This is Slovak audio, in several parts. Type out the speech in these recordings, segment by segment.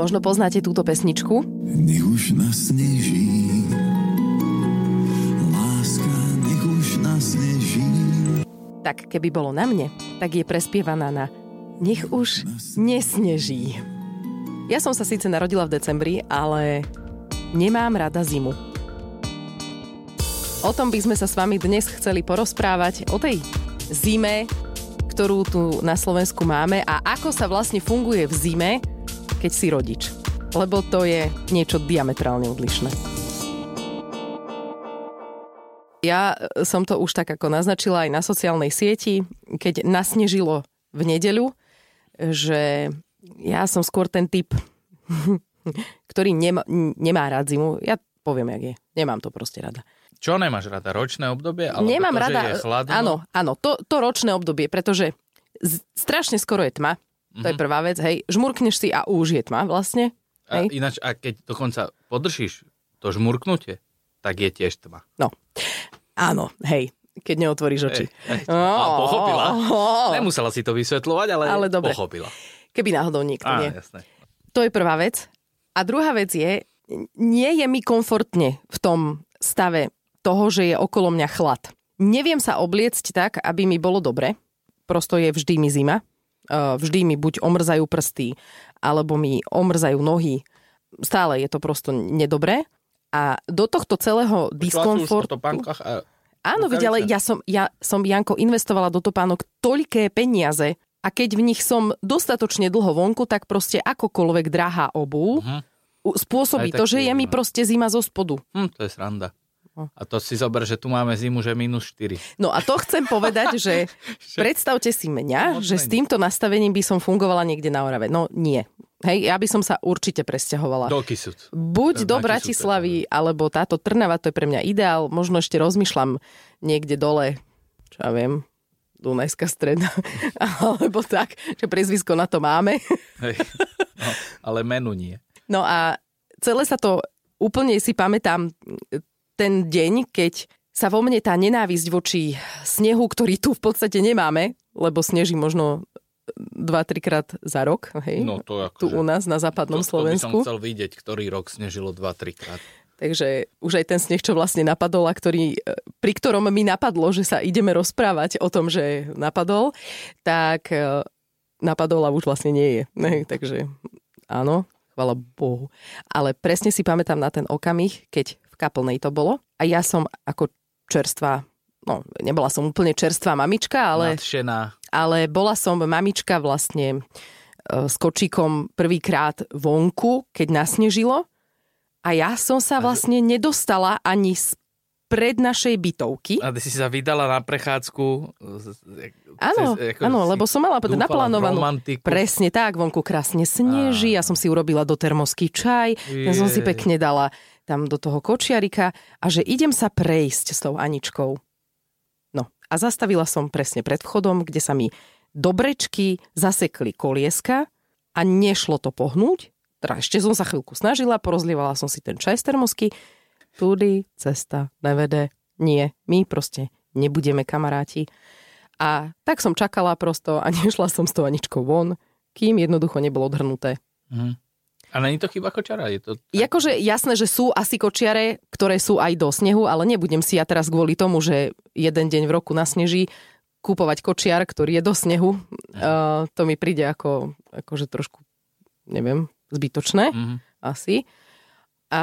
Možno poznáte túto pesničku. Nech už nasneží, láska, nech už nasneží. Tak keby bolo na mne, tak je prespievaná na Nech už nesneží. Ja som sa síce narodila v decembri, ale nemám rada zimu. O tom by sme sa s vami dnes chceli porozprávať, o tej zime, ktorú tu na Slovensku máme a ako sa vlastne funguje v zime, keď si rodič. Lebo to je niečo diametrálne odlišné. Ja e, som to už tak ako naznačila aj na sociálnej sieti, keď nasnežilo v nedeľu, že ja som skôr ten typ, ktorý nemá, nemá rád zimu. Ja poviem, jak je. Nemám to proste rada. Čo nemáš rada? Ročné obdobie? Alebo Nemám to, rada. Že je chladno? Áno, áno, to, to ročné obdobie, pretože z, strašne skoro je tma. To je prvá vec, hej. Žmurkneš si a už je tma vlastne. A Hej. ináč, a keď dokonca podržíš to žmurknutie, tak je tiež tma. No, áno, hej, keď neotvoríš oči. Hej, hej. A pochopila. Oh. Nemusela si to vysvetľovať, ale, Ale dobre. pochopila. Keby náhodou niekto Á, nie. jasné. To je prvá vec. A druhá vec je, nie je mi komfortne v tom stave toho, že je okolo mňa chlad. Neviem sa obliecť tak, aby mi bolo dobre. Prosto je vždy mi zima. Uh, Vždy mi buď omrzajú prsty, alebo mi omrzajú nohy. Stále je to prosto nedobré. A do tohto celého diskomfortu... a Áno, veď, ale ja som, ja som, Janko, investovala do topánok toľké peniaze a keď v nich som dostatočne dlho vonku, tak proste akokoľvek drahá obu Mhm. uh spôsobí to, že je mi no. proste zima zo spodu. Hm, to je sranda. No. A to si zober, že tu máme zimu, že minus 4. No a to chcem povedať, že predstavte si mňa, Moc že s týmto nastavením by som fungovala niekde na Orave. No nie. Hej, ja by som sa určite presťahovala. Do Kisuc. Buď do Na Bratislavy, alebo táto Trnava, to je pre mňa ideál. Možno ešte rozmýšľam niekde dole, čo ja viem, Dunajská streda, alebo tak, že prezvisko na to máme. Hej. No, ale menu nie. No a celé sa to, úplne si pamätám ten deň, keď sa vo mne tá nenávisť voči snehu, ktorý tu v podstate nemáme, lebo sneží možno 2-3 krát za rok, hej, No to tu akože... u nás na západnom to, to by som Slovensku. chcel vidieť, ktorý rok snežilo 2-3 krát. Takže už aj ten sneh, čo vlastne napadol a ktorý, e, pri ktorom mi napadlo, že sa ideme rozprávať o tom, že napadol, tak e, napadol a už vlastne nie je. Takže áno, chvala Bohu. Ale presne si pamätám na ten okamih, keď kaplnej to bolo a ja som ako čerstvá, no nebola som úplne čerstvá mamička, ale Nadšená. ale bola som mamička vlastne e, s kočíkom prvýkrát vonku, keď nasnežilo a ja som sa vlastne nedostala ani z pred našej bytovky. A ty si sa vydala na prechádzku. z- z- Áno, ako áno, lebo som mala naplánovanú. romantiku. Presne tak, vonku krásne sneží, ja som si urobila do termosky čaj, ten som si pekne dala tam do toho kočiarika a že idem sa prejsť s tou Aničkou. No a zastavila som presne pred vchodom, kde sa mi do brečky zasekli kolieska a nešlo to pohnúť. Teda ešte som sa chvíľku snažila, porozlievala som si ten čaj z termosky. Tudy cesta nevede. Nie, my proste nebudeme kamaráti. A tak som čakala prosto a nešla som s tou Aničkou von, kým jednoducho nebolo odhrnuté. Mhm. A není to chyba kočara? Je to... Jakože jasné, že sú asi kočiare, ktoré sú aj do snehu, ale nebudem si ja teraz kvôli tomu, že jeden deň v roku nasneží, kúpovať kočiar, ktorý je do snehu. Uh, to mi príde ako, akože trošku, neviem, zbytočné Mhm. asi. A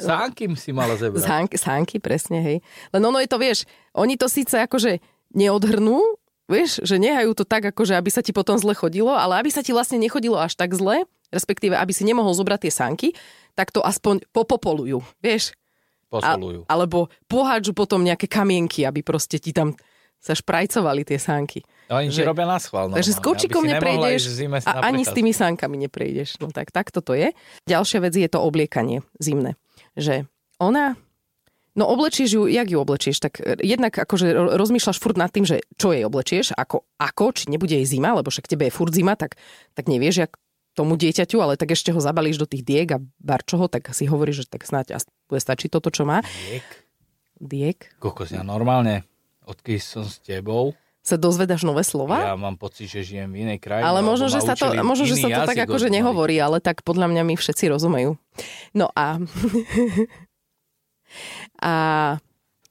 Sánky si mala zebrať. Sánky, sánky, presne, hej. Len ono je to, vieš, oni to síce akože neodhrnú, vieš, že nehajú to tak, akože aby sa ti potom zle chodilo, ale aby sa ti vlastne nechodilo až tak zle, respektíve aby si nemohol zobrať tie sánky, tak to aspoň popopolujú, vieš. A, Posolujú. alebo pohádžu potom nejaké kamienky, aby proste ti tam sa šprajcovali tie sánky. No, oni že- robia na schvál. Takže s kočikom neprejdeš a ani s tými sánkami neprejdeš. No tak takto to je. Ďalšia vec je to obliekanie zimné. Že ona, no oblečieš ju, jak ju oblečieš? Tak e, jednak akože ro- rozmýšľaš furt nad tým, že čo jej oblečieš, ako, ako či nebude jej zima, lebo však tebe je furt zima, tak, tak nevieš, jak tomu dieťaťu, ale tak ešte ho zabalíš do tých diek a barčoho, tak si hovoríš, že tak snáď bude stačiť toto, čo má. Diek. Diek. Kokos, ja normálne, odkedy som s tebou, sa dozvedaš nové slova. Ja mám pocit, že žijem v inej krajine. Ale možno, že sa to, možno, že sa to tak akože nehovorí, ale tak podľa mňa mi všetci rozumejú. No a... a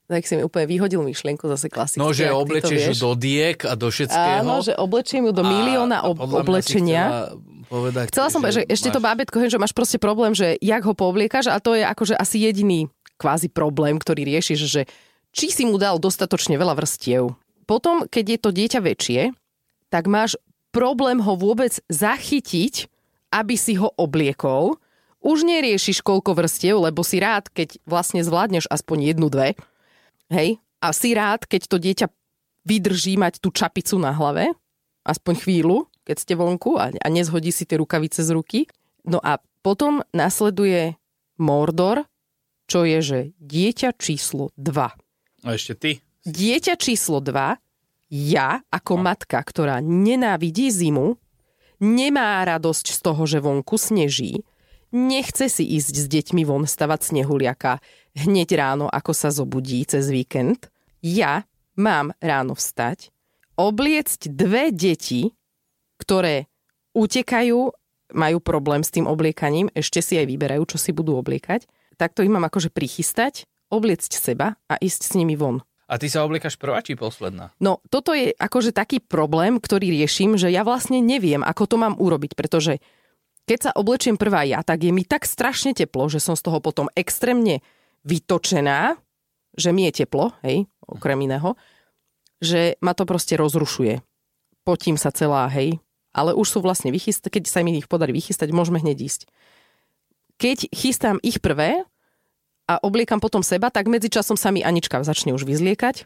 tak si mi úplne vyhodil myšlienku zase klasicky. No, že to oblečieš ju do diek a do všetkého. Áno, že oblečiem ju do milióna A- a ob- oblečenia. Chcela, povedať, Chcela som povedať, že ešte to máš- bábetko, hej, že máš proste problém, že jak ho povliekaš a to je akože asi jediný kvázi problém, ktorý riešiš, že či si mu dal dostatočne veľa vrstiev. Potom, keď je to dieťa väčšie, tak máš problém ho vôbec zachytiť, aby si ho obliekol. Už neriešiš koľko vrstiev, lebo si rád, keď vlastne zvládneš aspoň jednu, dve. Hej? A si rád, keď to dieťa vydrží mať tú čapicu na hlave, aspoň chvíľu, keď ste vonku a, a nezhodí si tie rukavice z ruky. No a potom nasleduje Mordor, čo je, že dieťa číslo 2. A ešte ty. Dieťa číslo 2, ja ako matka, ktorá nenávidí zimu, nemá radosť z toho, že vonku sneží, nechce si ísť s deťmi von stavať snehuliaka hneď ráno, ako sa zobudí cez víkend. Ja mám ráno vstať, obliecť dve deti, ktoré utekajú, majú problém s tým obliekaním, ešte si aj vyberajú, čo si budú obliekať, tak to im mám akože prichystať, obliecť seba a ísť s nimi von. A ty sa obliekaš prvá či posledná? No, toto je akože taký problém, ktorý riešim, že ja vlastne neviem, ako to mám urobiť, pretože keď sa oblečiem prvá ja, tak je mi tak strašne teplo, že som z toho potom extrémne vytočená, že mi je teplo, hej, okrem iného, že ma to proste rozrušuje. Potím sa celá, hej, ale už sú vlastne vychystať, keď sa mi ich podarí vychystať, môžeme hneď ísť. Keď chystám ich prvé a obliekam potom seba, tak medzičasom sa mi Anička začne už vyzliekať.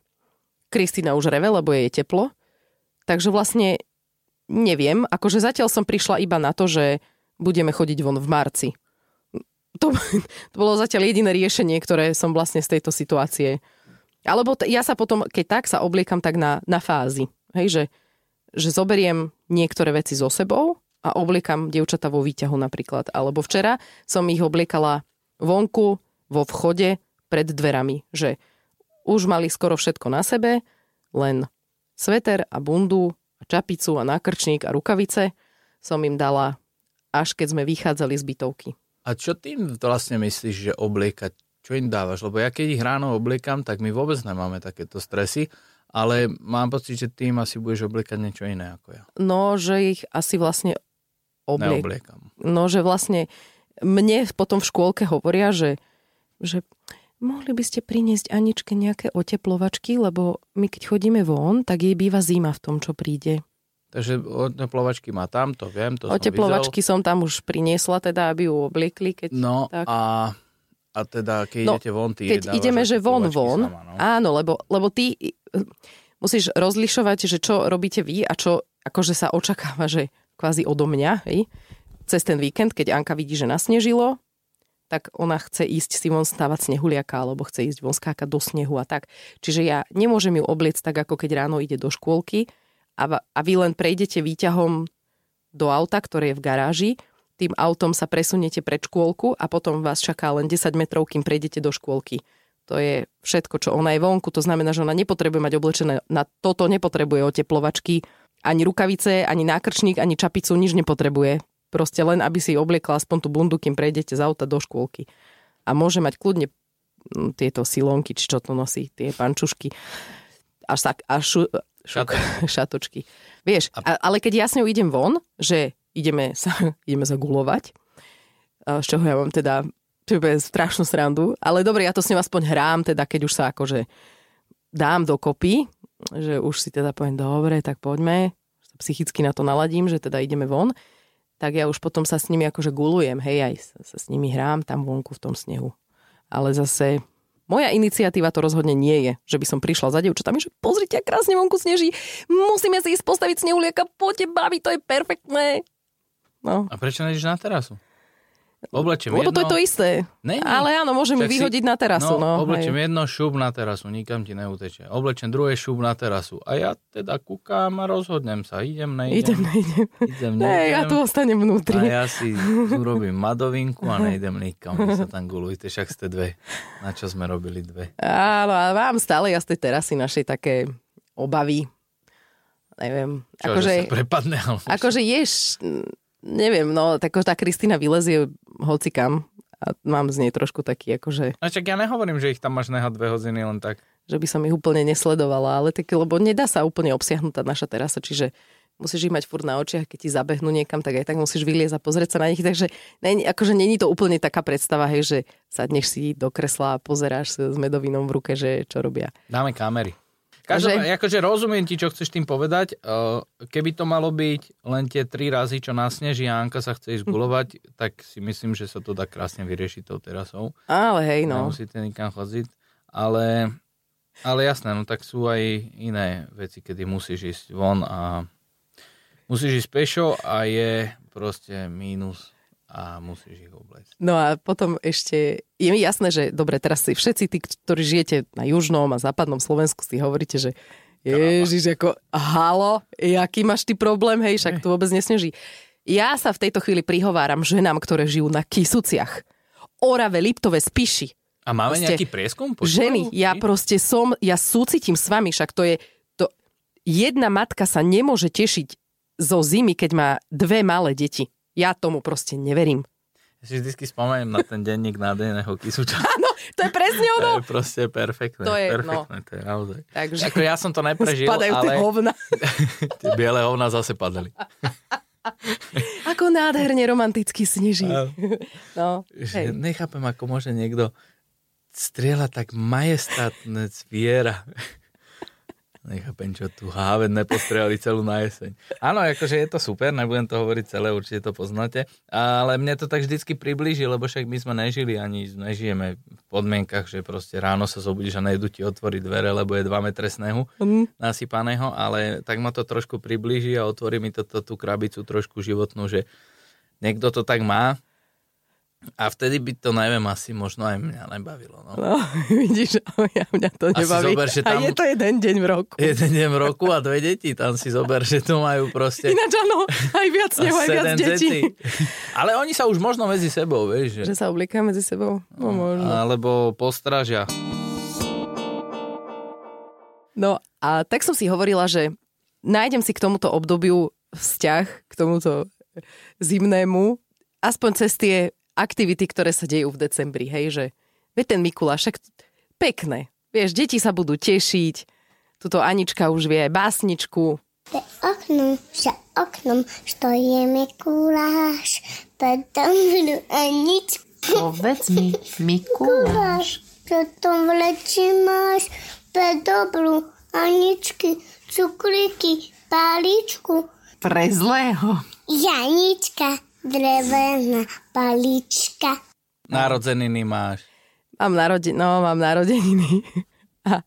Kristina už reve, lebo je jej teplo. Takže vlastne neviem, akože zatiaľ som prišla iba na to, že budeme chodiť von v marci. To, to bolo zatiaľ jediné riešenie, ktoré som vlastne z tejto situácie. Alebo t- ja sa potom, keď tak, sa obliekam tak na, na fázy. Hej, že, že zoberiem niektoré veci so sebou a obliekam dievčata vo výťahu napríklad. Alebo včera som ich obliekala vonku, vo vchode, pred dverami. Že už mali skoro všetko na sebe, len sveter a bundu, a čapicu a nákrčník a rukavice som im dala, až keď sme vychádzali z bytovky. A čo tým vlastne myslíš, že obliekať? Čo im dávaš? Lebo ja keď ich ráno obliekam, tak my vôbec nemáme takéto stresy, ale mám pocit, že tým asi budeš obliekať niečo iné ako ja. No, že ich asi vlastne obliek. Neobliekam. No, že vlastne mne potom v škôlke hovoria, že, že mohli by ste priniesť Aničke nejaké oteplovačky, lebo my keď chodíme von, tak jej býva zima v tom, čo príde. Takže oteplovačky má tam, to viem, to Oteplovačky som som tam už priniesla, teda aby ju obliekli. Keď, videl. No tak. a, a teda keď No, idete von, ty keď ideme, že von, von, Sama, no. áno, lebo, lebo ty eh, musíš rozlišovať, že čo robíte vy a čo akože sa očakáva, že kvázi odo mňa, hej, cez ten víkend, keď Anka vidí, že nasnežilo, tak ona chce ísť si von stávať snehuliaka, alebo chce ísť von skákať do snehu a tak. Čiže ja nemôžem ju obliecť tak, ako keď ráno ide do škôlky a, a vy len prejdete výťahom do auta, ktoré je v garáži, tým autom sa presuniete pred škôlku a potom vás čaká len 10 metrov, kým prejdete do škôlky. To je všetko, čo ona je vonku. To znamená, že ona nepotrebuje mať oblečené na toto, nepotrebuje oteplovačky, ani rukavice, ani nákrčník, ani čapicu, nič nepotrebuje. Proste len, aby si obliekla aspoň tú bundu, kým prejdete z auta do škôlky. A môže mať kľudne tieto silonky, či čo to nosí, tie pančušky a, sak, a šu, šuk, šatočky. Vieš, a, ale keď ja s ňou idem von, že ideme sa, ideme sa gulovať, a z čoho ja mám teda to je strašnú srandu, ale dobre, ja to s ním aspoň hrám, teda keď už sa akože dám dokopy, že už si teda poviem, dobre, tak poďme, sa psychicky na to naladím, že teda ideme von, tak ja už potom sa s nimi akože gulujem, hej, aj sa, sa s nimi hrám tam vonku v tom snehu. Ale zase moja iniciatíva to rozhodne nie je, že by som prišla za dievčatami, že pozrite, krásne vonku sneží, musíme si ísť postaviť snehuliaka, poďte babi, to je perfektné. No, A prečo nejdeš na terasu? Oblečiem lebo jedno... to je to isté. Není. Ale áno, môžem ju Však si- vyhodiť na terasu. No, No, oblečiem hej. jedno šup na terasu, nikam ti neuteče. Oblečiem druhé šup na terasu. A ja teda kúkam a rozhodnem sa. Idem, neidem. Idem, nejdem. Idem, Ne, neidem. ja tu ostanem A vnútri. ja si urobím madovinku a nejdem nikam. Vy sa tam gulujte, však ste dve. Na čo sme robili dve? Áno, a mám stále ja z tej terasy našej také obavy. neviem. Čo, akože, že sa prepadne? Akože ješ, neviem, no, tak tá Kristýna vylezie hocikam a mám z nej trošku taký, akože, No čak ja nehovorím, že ich tam máš nehať dve hodiny len tak. že by som ich úplne nesledovala, ale tak, lebo nedá sa úplne obsiahnuť tá naša terasa, čiže musíš ich mať furt na očiach, keď ti zabehnú niekam, tak aj tak musíš vyliezť a pozrieť sa na nich, takže není, akože není to úplne taká predstava, hej, že sadneš si do kresla a pozeráš s medovinom v ruke, že čo robia. Dáme kamery. Každopádne, akože rozumiem ti, čo chceš tým povedať. Uh, Keby to malo byť len tie tri razy, čo nasneží a Anka sa chce ísť gulovať, tak si myslím, že sa to dá krásne vyriešiť tou terasou. Ale hej, no. Nemusíte nikam chodiť. Ale, ale jasné, no tak sú aj iné veci, kedy musíš ísť von a musíš ísť pešo a je proste mínus a musíš ich obliecť. No a potom ešte, je mi jasné, že dobre, teraz si všetci tí, ktorí žijete na južnom a západnom Slovensku, si hovoríte, že Ježiš, ako, halo, aký máš ty problém, hej, však tu vôbec nesneží. Ja sa v tejto chvíli prihováram ženám, ktoré žijú na Kisuciach, Orave, Liptove, Spiši. A máme Proste nejaký prieskum? Počúvajú? Ženy, ja proste som, ja súcitím s vami, však to je, to, jedna matka sa nemôže tešiť zo zimy, keď má dve malé deti. Ja tomu proste neverím. Ja si vždy spomeniem na ten denník nádejného kysuča. Áno, to je presne To ono. je proste perfektné. To je, perfektné, to je naozaj. Takže Ako ja som to neprežil, spadajú tie ale hovna. tie biele hovna zase padali. Ako nádherne romanticky sneží. No, hej. nechápem, ako môže niekto strieľať tak majestátne zviera. Nechápem, čo tu háven nepostrelali celú na jeseň. Áno, akože je to super, nebudem to hovoriť celé, určite to poznáte, ale mne to tak vždycky priblíži, lebo však my sme nežili ani nežijeme v podmienkach, že proste ráno sa zobudíš a nejdu ti otvoriť dvere, lebo je 2 metre snehu Mm. nasypaného, ale tak ma to trošku priblíži a otvorí mi to, to, tú krabicu trošku životnú, že niekto to tak má a vtedy by to, neviem, asi možno aj mňa nebavilo. No. No, vidíš, ja, mňa to nebaví. zober, že A tam- je to jeden deň v roku. Jeden deň v roku a dve deti, tam si zober, že to majú proste Ináč áno, aj viac a snehu, aj viac detí. detí. Ale oni sa už možno medzi sebou, vieš, že... Že sa obliekajú medzi sebou? No, možno. Alebo postražia. No a tak som si hovorila, že nájdem si k tomuto obdobiu vzťah, k tomuto zimnému, aspoň cez tie aktivity, ktoré sa dejú v decembri, hej, že veď ten Mikuláš, však pekné. Vieš, deti sa budú tešiť, tuto Anička už vie aj básničku. Za oknom, za oknom stojí Mikuláš, potom budú Aničku. Povedz mi, Mikuláš, Potom v leči máš pre dobrú Aničky, cukriky, paličku. pre zlého. Janička, drevená palička. Narodzeniny máš. Mám, narode, no, mám narodeniny. A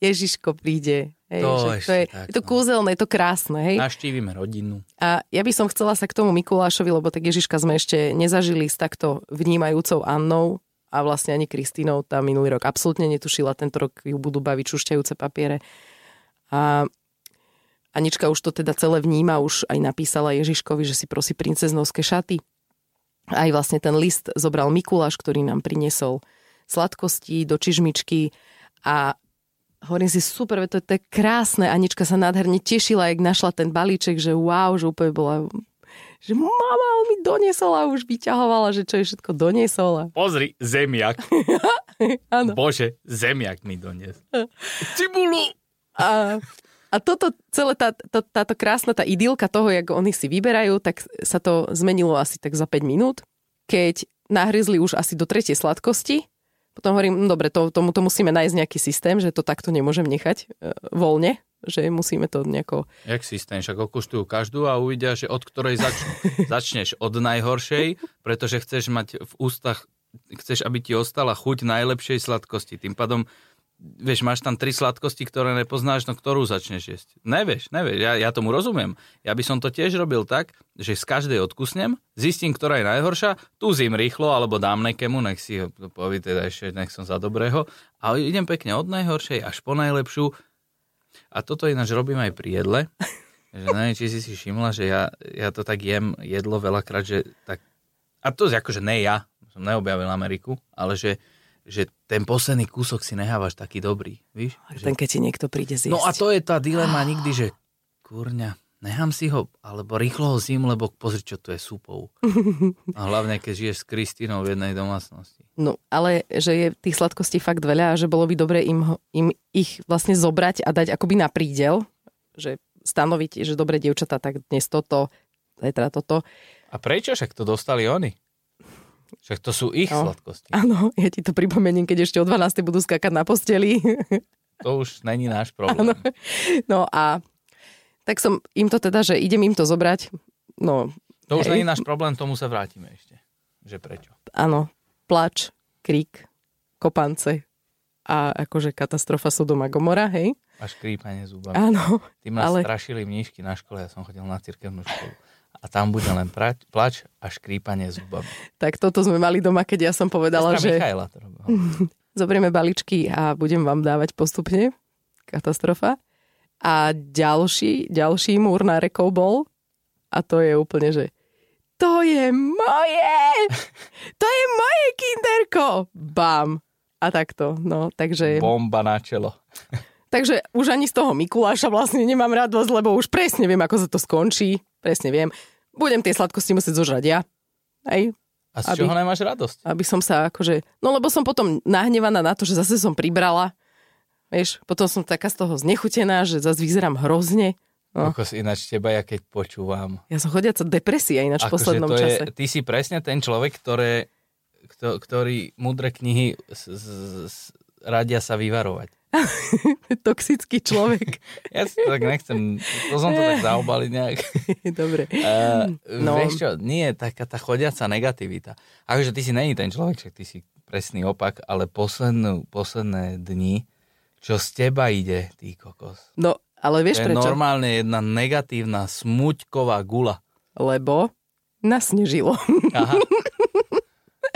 Ježiško príde. Hej, To že to, je, tak, je to no. kúzelné, je to krásne. Hej? Naštívime rodinu. A ja by som chcela sa k tomu Mikulášovi, lebo tak Ježiška sme ešte nezažili s takto vnímajúcou Annou a vlastne ani Kristínou tá minulý rok absolútne netušila. Tento rok ju budú baviť šušťajúce papiere. A Anička už to teda celé vníma, už aj napísala Ježiškovi, že si prosí princeznovské šaty. Aj vlastne ten list zobral Mikuláš, ktorý nám priniesol sladkosti do čižmičky a hovorím si, super, to je tak krásne. Anička sa nádherne tešila, jak našla ten balíček, že wow, že úplne bola že mama, on mi doniesol a už vyťahovala, že čo je všetko doniesol. A... Pozri, zemiak. Bože, zemiak mi donies. Cibulu! A, a toto, celé tá, tá, táto krásna tá idylka toho, jak oni si vyberajú, tak sa to zmenilo asi tak za 5 minút, keď nahryzli už asi do tretej sladkosti. Potom hovorím, no dobre, to, tomu to musíme nájsť nejaký systém, že to takto nemôžem nechať e, voľne, že musíme to nejako... Jak systém, však okuštujú každú a uvidia, že od ktorej zač- začneš od najhoršej, pretože chceš mať v ústach, chceš, aby ti ostala chuť najlepšej sladkosti. Tým pádom, vieš, máš tam tri sladkosti, ktoré nepoznáš, no ktorú začneš jesť? Nevieš, nevieš, ja, ja tomu rozumiem. Ja by som to tiež robil tak, že z každej odkusnem, zistím, ktorá je najhoršia, tu zim rýchlo, alebo dám nekému, nech si ho povie teda ešte, nech som za dobrého, a idem pekne od najhoršej až po najlepšiu, a toto ináč robím aj pri jedle. Že neviem, či si si všimla, že ja, ja to tak jem jedlo veľakrát, že tak... A to akože ne ja, som neobjavil Ameriku, ale že, že ten posledný kúsok si nehávaš taký dobrý, víš? Že, Ten, keď ti niekto príde zjesť. no a to je tá dilema nikdy, že kurňa, nechám si ho, alebo rýchlo ho zím, lebo pozri, čo tu je súpou. A hlavne, keď žiješ s Kristínou v jednej domácnosti. No, ale že je tých sladkostí fakt veľa a že bolo by dobre im, ho- im ich vlastne zobrať a dať akoby na prídel, že stanoviť, že dobre dievčatá, tak dnes toto, zajtra toto. A prečo? Však to dostali oni. Však to sú ich No. sladkosti. Áno, ja ti to pripomeniem, keď ešte o 12. budú skákať na posteli. To už není náš problém. No a tak som im to teda, že idem im to zobrať. No, To už Hej. není náš problém, tomu sa vrátime ešte. Že prečo? áno, plač, krík, kopance a akože katastrofa Sodoma Gomora, hej? A škrípanie zubami. Áno, Ty ma ale- strašili mníšky na škole, ja som chodil na cirkevnú školu. A tam bude len prač, plač a škrípanie zubami. tak toto sme mali doma, keď ja som povedala, Sestra že Michaela to robila. zoberieme balíčky a budem vám dávať postupne. Katastrofa. A ďalší, ďalší múr na rekou bol a to je úplne, že to je moje! To je moje kinderko! Bam! A takto, no, takže... Bomba na čelo. Takže už ani z toho Mikuláša vlastne nemám radosť, lebo už presne viem, ako sa to skončí. Presne viem. Budem tie sladkosti musieť zožrať ja. Hej, A z Aby- čoho nemáš radosť? aby som sa akože... No lebo som potom nahnevaná na to, že zase som pribrala. Vieš, potom som taká z toho znechutená, že zase vyzerám hrozne. No. Ako si ináč teba, ja keď počúvam. Ja som chodiaca depresia ináč v Akože poslednom to čase. Je, ty si presne ten človek, ktoré, kto, ktorý mudré knihy s, s, s, radia sa vyvarovať. Toxický človek. Ja si to tak nechcem, to som to tak zaobaliť nejak. Dobre. Uh, no. Vieš čo, nie taká tá chodiaca negativita. Akože ty si není ten človek, však ty si presný opak, ale poslednú, posledné dni, čo z teba ide, ty kokos. No, ale vieš to je prečo? normálne jedna negatívna, smuťková gula. Lebo nasnežilo. Aha.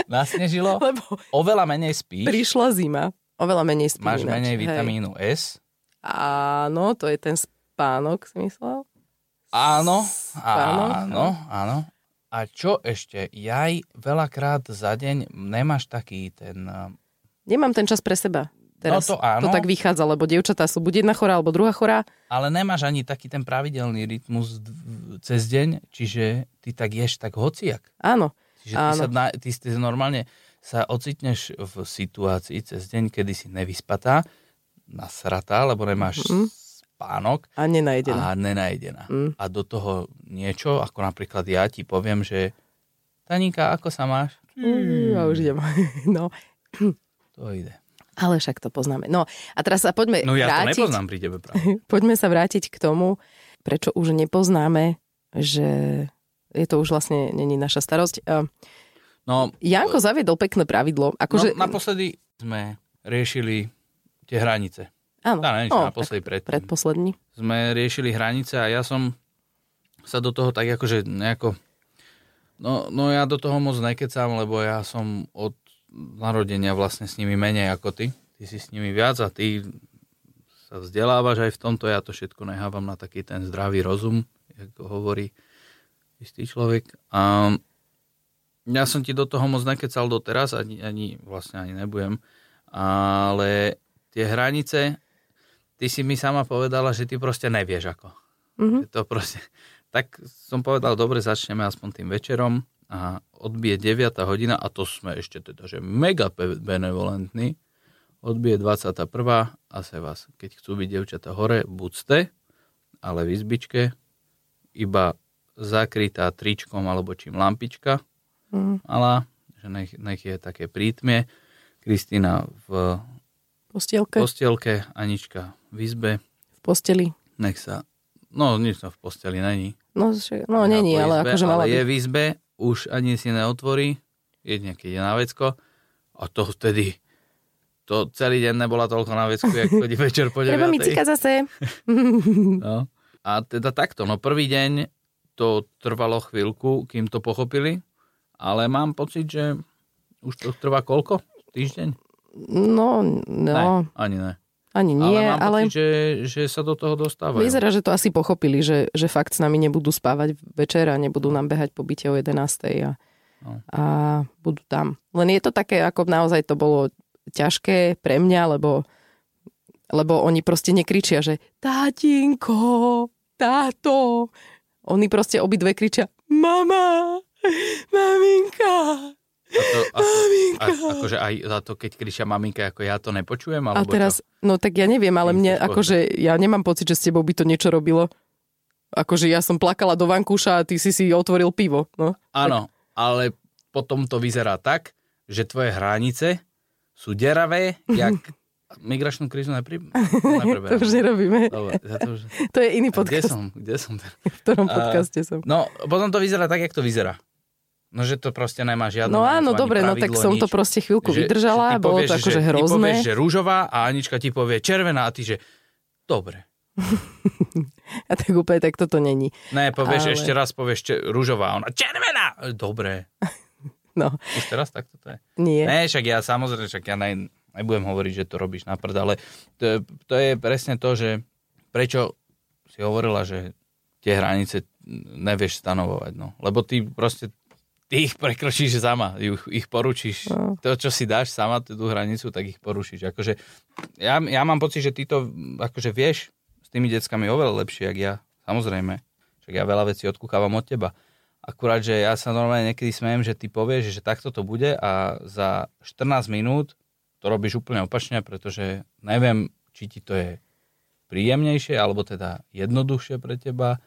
Nasnežilo? Lebo Oveľa menej spíš? prišla zima. Oveľa menej spím Máš menej Hej. vitamínu S? Áno, to je ten spánok, si myslel? Áno, Spánok, áno, áno. A čo ešte? Jaj, veľakrát za deň nemáš taký ten... eh, Nemám ten čas pre seba. Teraz No to áno. to tak vychádza, lebo dievčatá sú buď jedna chorá, alebo druhá chorá. Ale nemáš ani taký ten pravidelný rytmus cez deň, čiže ty tak ješ tak hociak. Áno. Čiže ty, Áno. sa, na- ty, ty normálne sa ocitneš v situácii cez deň, kedy si nevyspatá, nasratá, lebo nemáš Mhm. spánok A nenajedená. a nenajedená. Mm. A do toho niečo, ako napríklad ja ti poviem, že Taníka, ako sa máš? Mm, ja už idem. No, To ide. ale však to poznáme. No a teraz sa poďme No ja to vrátiť. nepoznám pri tebe práve. Poďme sa vrátiť k tomu, prečo už nepoznáme, že je to už vlastne není naša starosť. No, Janko zaviedol pekné pravidlo. Akože, no naposledy sme riešili tie hranice. áno, Tá, neviem, či naposledy predtým. predposlední. Sme riešili hranice a ja som sa do toho tak akože nejako... No, no ja do toho moc nekecam, lebo ja som od narodenia vlastne s nimi menej ako ty. Ty si s nimi viac a ty sa vzdelávaš aj v tomto. Ja to všetko nehávam na taký ten zdravý rozum, ako hovorí istý človek. A ja som ti do toho moc nekecal doteraz, ani, ani vlastne ani nebudem, ale tie hranice, ty si mi sama povedala, že ty proste nevieš ako. Mhm. Je To proste, tak som povedal, dobre, začneme aspoň tým večerom a odbije 9. hodina a to sme ešte teda, že mega benevolentní. Odbije 21. a se vás, keď chcú byť devčata hore, buď ste, ale v izbičke, iba zakrytá tričkom alebo čím lampička, Mhm. malá, že nech, nech je také prítmie. Kristýna v Postielke, postielke, Anička v izbe, v posteli. nech sa, no nič to v posteli není. No, však- no není, ale izbe, akože mala ale je v izbe, už ani si neotvorí, jedne keď je na vecko a to vtedy to celý deň nebola toľko na vecku, jak chodí večer po 9. Treba mi cíkať zase. No. A teda takto, no prvý deň to trvalo chvíľku, kým to pochopili, ale mám pocit, že už to trvá koľko? Týždeň? No, no, Ne, ani ne. ani nie, ale mám ale, pocit, že, že sa do toho dostávajú. vyzerá, že to asi pochopili, že, že fakt s nami nebudú spávať večer a nebudú nám behať po byte o 11. A, No. a budú tam. Len je to také, ako naozaj to bolo ťažké pre mňa, lebo, lebo oni proste nekričia, že tátinko, táto. Oni proste obidve kričia, mama, maminka. A to, ako, Maminka. a, akože aj za to, keď kričia maminka, ako ja to nepočujem? A Alebo teraz, čo? no tak ja neviem, ale mne, akože, ja nemám pocit, že s tebou by to niečo robilo. Akože ja som plakala do vankúša a ty si si otvoril pivo. No. Áno, ale potom to vyzerá tak, že tvoje hranice sú deravé, jak migračnú krízu nepri... To už nerobíme. Dobre, to už... To je iný A Kde podcast, som? Kde som? teraz? v ktorom A- podcaste som. No, potom to vyzerá tak, jak to vyzerá. No, že to proste nemá žiadne... No áno, dobre, no tak pravidlo, som to nič. proste chvíľku Že- vydržala, že ty bolo povieš, to akože že, Ty hrozné. povieš, že rúžová a Anička ti povie červená a ty, že dobre. A tak úplne tak toto není. Ne, povieš, Ale- ešte raz povieš če- rúžová a ona červená. Dobre. No, Už teraz takto to je. nie. Ne, však ja samozrejme, však ja ne, nebudem hovoriť, že to robíš na prd, ale to, to je presne to, že prečo si hovorila, že tie hranice nevieš stanovovať, no. Lebo ty proste ty ich prekročíš sama, ich, ich poručíš. No. To, čo si dáš sama, tú hranicu, tak ich porušíš. Akože, ja, ja mám pocit, že ty to akože vieš s tými deckami oveľa lepšie, jak ja. Samozrejme. Však ja veľa vecí odkúkávam od teba. Akurát, že ja sa normálne niekedy smejem, že ty povieš, že takto to bude a za 14 minút to robíš úplne opačne, pretože neviem, či ti to je príjemnejšie, alebo teda jednoduchšie pre teba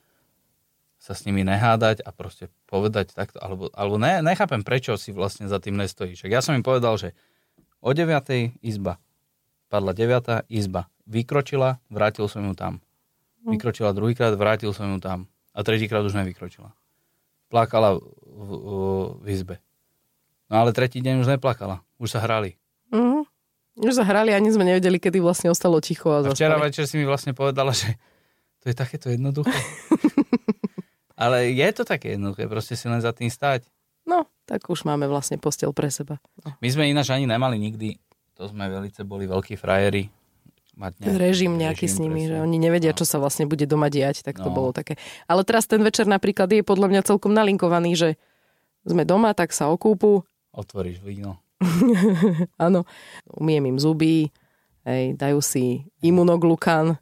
sa s nimi nehádať a proste povedať takto, alebo, alebo ne, nechápem, prečo si vlastne za tým nestojíš. Ja som im povedal, že o 9. izba, padla 9. izba, vykročila, vrátil som ju tam. Vykročila druhýkrát, vrátil som ju tam. A tretíkrát už nevykročila. Plakala v, v, v izbe. No ale tretí deň už neplakala. Už sa hrali. Mhm. Už sa hrali, ani sme nevedeli, kedy vlastne ostalo ticho a A včera večer si mi vlastne povedala, že to je takéto jednoduché. Ale je to také jednoduché, proste si len za tým stať. No, tak už máme vlastne postel pre seba. No. My sme ináč ani nemali nikdy, to sme velice boli veľkí frajeri. Mať Ten režim nejaký s nimi, že presne. oni nevedia, No. čo sa vlastne bude doma diať, tak to No. bolo také. Ale teraz ten večer napríklad je podľa mňa celkom nalinkovaný, že sme doma, tak sa okúpu, Otvoríš víno. áno, umiem im zuby, hej, dajú si imunoglukan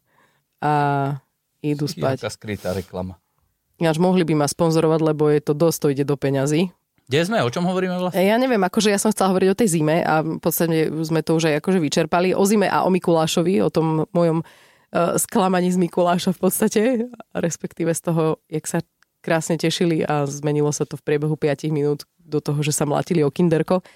a idú spať. Taká skrytá reklama. Ináč mohli by ma sponzorovať, lebo je to dosť, to ide do peňazí. Kde sme? O čom hovoríme vlastne? Ja neviem, akože ja som chcela hovoriť o tej zime a v podstate sme to už aj akože vyčerpali. O zime a o Mikulášovi, o tom mojom uh, sklamaní z Mikuláša v podstate, respektíve z toho, jak sa krásne tešili a zmenilo sa to v priebehu 5 minút do toho, že sa mlatili o kinderko.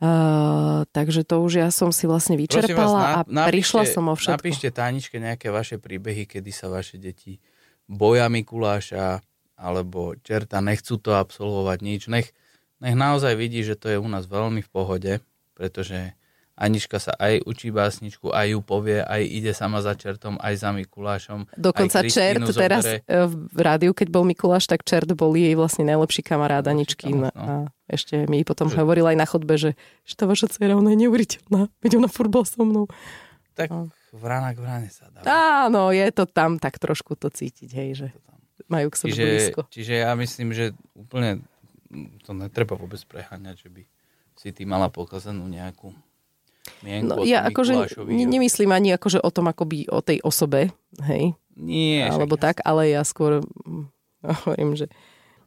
Uh, takže to už ja som si vlastne vyčerpala vás, a prišla som o všetko. Napíšte Táničke nejaké vaše príbehy, kedy sa vaše deti boja Mikuláša alebo čerta nechcú to absolvovať nič. Nech, nech naozaj vidí, že to je u nás veľmi v pohode, pretože Anička sa aj učí básničku, aj ju povie, aj ide sama za čertom, aj za Mikulášom. Dokonca Čert Kristínu teraz zobere. e, v rádiu, keď bol Mikuláš, tak Čert bol jej vlastne najlepší kamarát Aničky. No. no. A ešte mi potom Že- hovoril aj na chodbe, že, že tá vaša dcera, ona je neuveriteľná. Veď ona furt bola so mnou. Tak No. Vrana k vrane sa dá. Áno, je to tam tak trošku to cítiť, hej, že majú k sebe Čiže, blízko. čiže ja myslím, že úplne to netreba vôbec preháňať, že by si ty mala pokazanú nejakú mienku No, ja akože nemyslím ani akože o tom akoby o tej osobe, hej, Nie, alebo tak, ale ja skôr mm, hovorím, že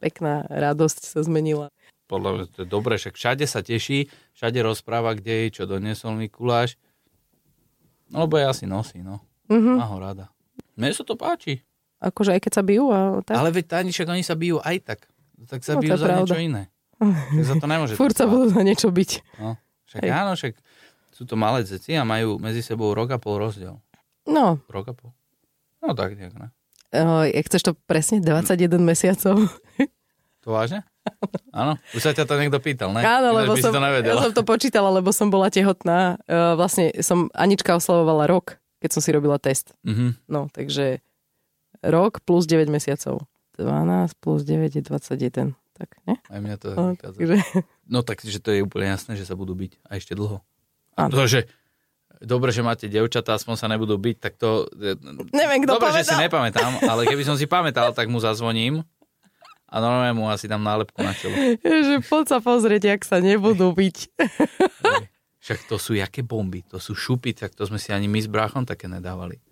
pekná radosť sa zmenila. Podľa mňa to je dobre, však všade sa teší, všade rozpráva, kde je, čo donesol Mikuláš. No lebo ja si nosí, no. Mhm. Má ho rada. Mne sa to páči. Akože aj keď sa bijú a tak. Ale veď však oni sa bijú aj tak. Tak sa No, bijú za pravda. niečo iné. Tak za to nemôže. Furt sa budú za niečo byť. No, však Hej. áno, však sú to malé deti a majú medzi sebou rok a pol rozdiel. No, Rok a pol. No tak nejak, ne? uh, chceš to presne 21 mesiacov? To vážne? Áno? Už sa ťa to niekto pýtal, ne? Áno, lebo som, to ja som to počítala, lebo som bola tehotná. Uh, vlastne som, Anička oslavovala rok, keď som si robila test. Mhm. No, takže rok plus 9 mesiacov. 12 plus 9 je 21. Tak, ne? Aj mňa to No, takže, No tak, že to je úplne jasné, že sa budú byť a ešte dlho. A to, že dobre, že máte devčatá, aspoň sa nebudú byť, tak to... Neviem, kto dobre, že si povedal. nepamätám, ale keby som si pamätal, tak mu zazvoním a normálne mu asi dám nálepku na čelo. že poď sa pozrieť, jak sa nebudú byť. Však to sú jaké bomby, to sú šupy, tak to sme si ani my s bráchom také nedávali.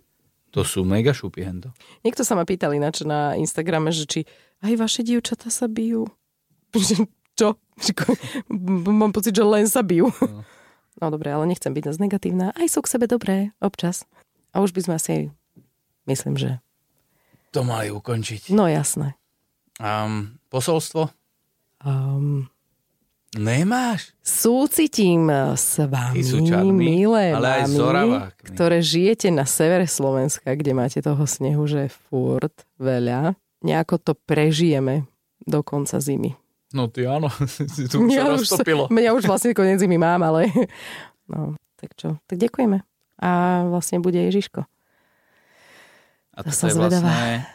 To sú mega šupy, hento. Niekto sa ma pýtal ináč na Instagrame, že či aj vaše dievčatá sa bijú. Čo? Mám pocit, že len sa bijú. No dobre, ale nechcem byť dosť negatívna. Aj sú k sebe dobré, občas. A už by sme asi, myslím, že... To mali ukončiť. No jasné. Um, posolstvo? Um, Nemáš? súcitím s vami, čarní, milé ale Oravákmi. ktoré žijete na severe Slovenska, kde máte toho snehu, že je furt veľa. Nejako to prežijeme do konca zimy. No ty áno, si tu sa už, roztopilo. ja už vlastne koniec zimy mám, ale... No, tak čo, tak ďakujeme. A vlastne bude Ježiško. A To som je zvedavá. vlastne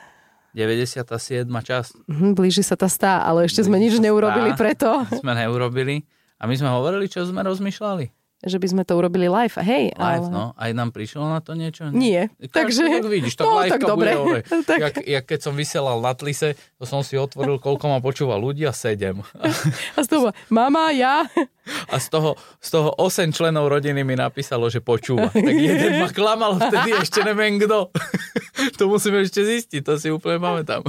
97. časť. Mhm, blíži sa tá stá, ale ešte sme Blíži nič sa neurobili stá. preto, Sme neurobili. A my sme hovorili, čo sme rozmýšľali. Že by sme to urobili live. Hej, Live, ale... no. Aj nám prišlo na to niečo? Nie. Takže, Takže- tak vidíš, tak no, live tak to dobre. bude. Ale, Tak. jak, jak, keď som vysielal na Tlise, to som si otvoril, koľko ma počúva ľudia, sedem. A z toho, mama, ja, A z toho, z toho 8 členov rodiny mi napísalo, že počúva. Tak jeden ma klamal vtedy, ešte neviem kto. to musíme ešte zistiť, to si úplne pamätám.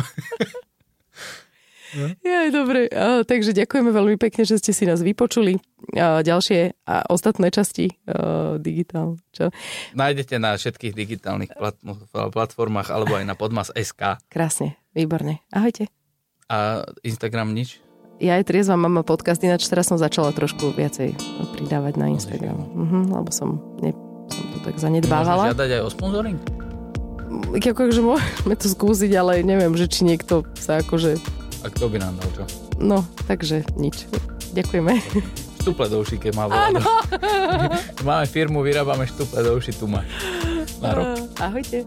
Je dobre. A, takže ďakujeme veľmi pekne, že ste si nás vypočuli. A, ďalšie a ostatné časti a, digitál. Čo? Nájdete na všetkých digitálnych plat- platformách alebo aj na podmas.sk Krásne, výborne. Ahojte. a Instagram nič. Ja aj triezva mama podcast, ináč teraz som začala trošku viacej pridávať na Instagram. Mhm, lebo som, ne, som to tak zanedbávala. žiadať aj o sponzoring? Akože môžeme to skúsiť, ale neviem, že či niekto sa akože... A kto by nám čo? No, takže nič. Ďakujeme. Štuple do uší, keď má voľno. Máme firmu, vyrábame štuple do uši, tu máš. Na rok. Ahojte.